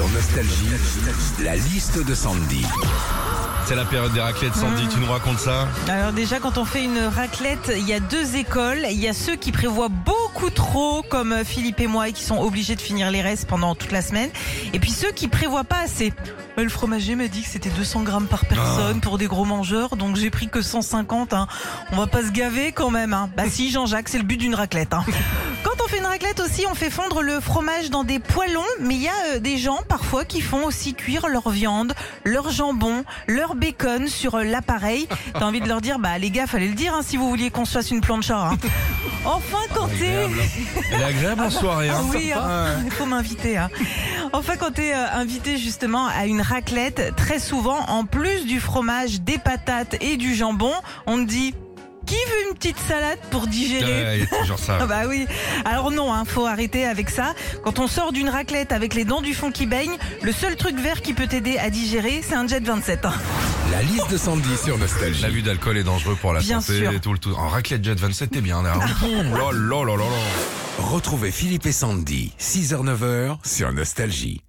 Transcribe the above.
Sur Nostalgie, la liste de Sandy. C'est la période des raclettes, Sandy, tu nous racontes ça Alors déjà, quand on fait une raclette, il y a deux écoles. Il y a ceux qui prévoient beaucoup trop, comme Philippe et moi, et qui sont obligés de finir les restes pendant toute la semaine. Et puis ceux qui prévoient pas assez. Le fromager m'a dit que c'était 200 grammes par personne pour des gros mangeurs, donc j'ai pris que 150. Hein. On va pas se gaver quand même. Hein. Bah si, Jean-Jacques, c'est le but d'une raclette. Hein. Fait une raclette aussi, on fait fondre le fromage dans des poêlons, mais il y a euh, des gens parfois qui font aussi cuire leur viande, leur jambon, leur bacon sur euh, l'appareil. T'as envie de leur dire, bah les gars, fallait le dire hein, si vous vouliez qu'on se fasse une plancha. Hein. Enfin, quand t'es... Elle est agréable en soirée. Ah Hein. oui, hein, il faut m'inviter. Hein. Enfin, quand tu es invité justement à une raclette, très souvent, en plus du fromage, des patates et du jambon, on te dit qui veut une petite salade pour digérer Ouais, il y a toujours ça. ah bah oui. Alors non, hein, faut arrêter avec ça. Quand on sort d'une raclette avec les dents du fond qui baignent, le seul truc vert qui peut t'aider à digérer, c'est un jet 27. hein. La liste de Sandy sur Nostalgie. L'abus d'alcool est dangereux pour la Bien santé sûr. et tout le tout. En raclette Jet 27, t'es bien. Là. Oh là là là là là. Retrouvez Philippe et Sandy, 6h-9h sur Nostalgie.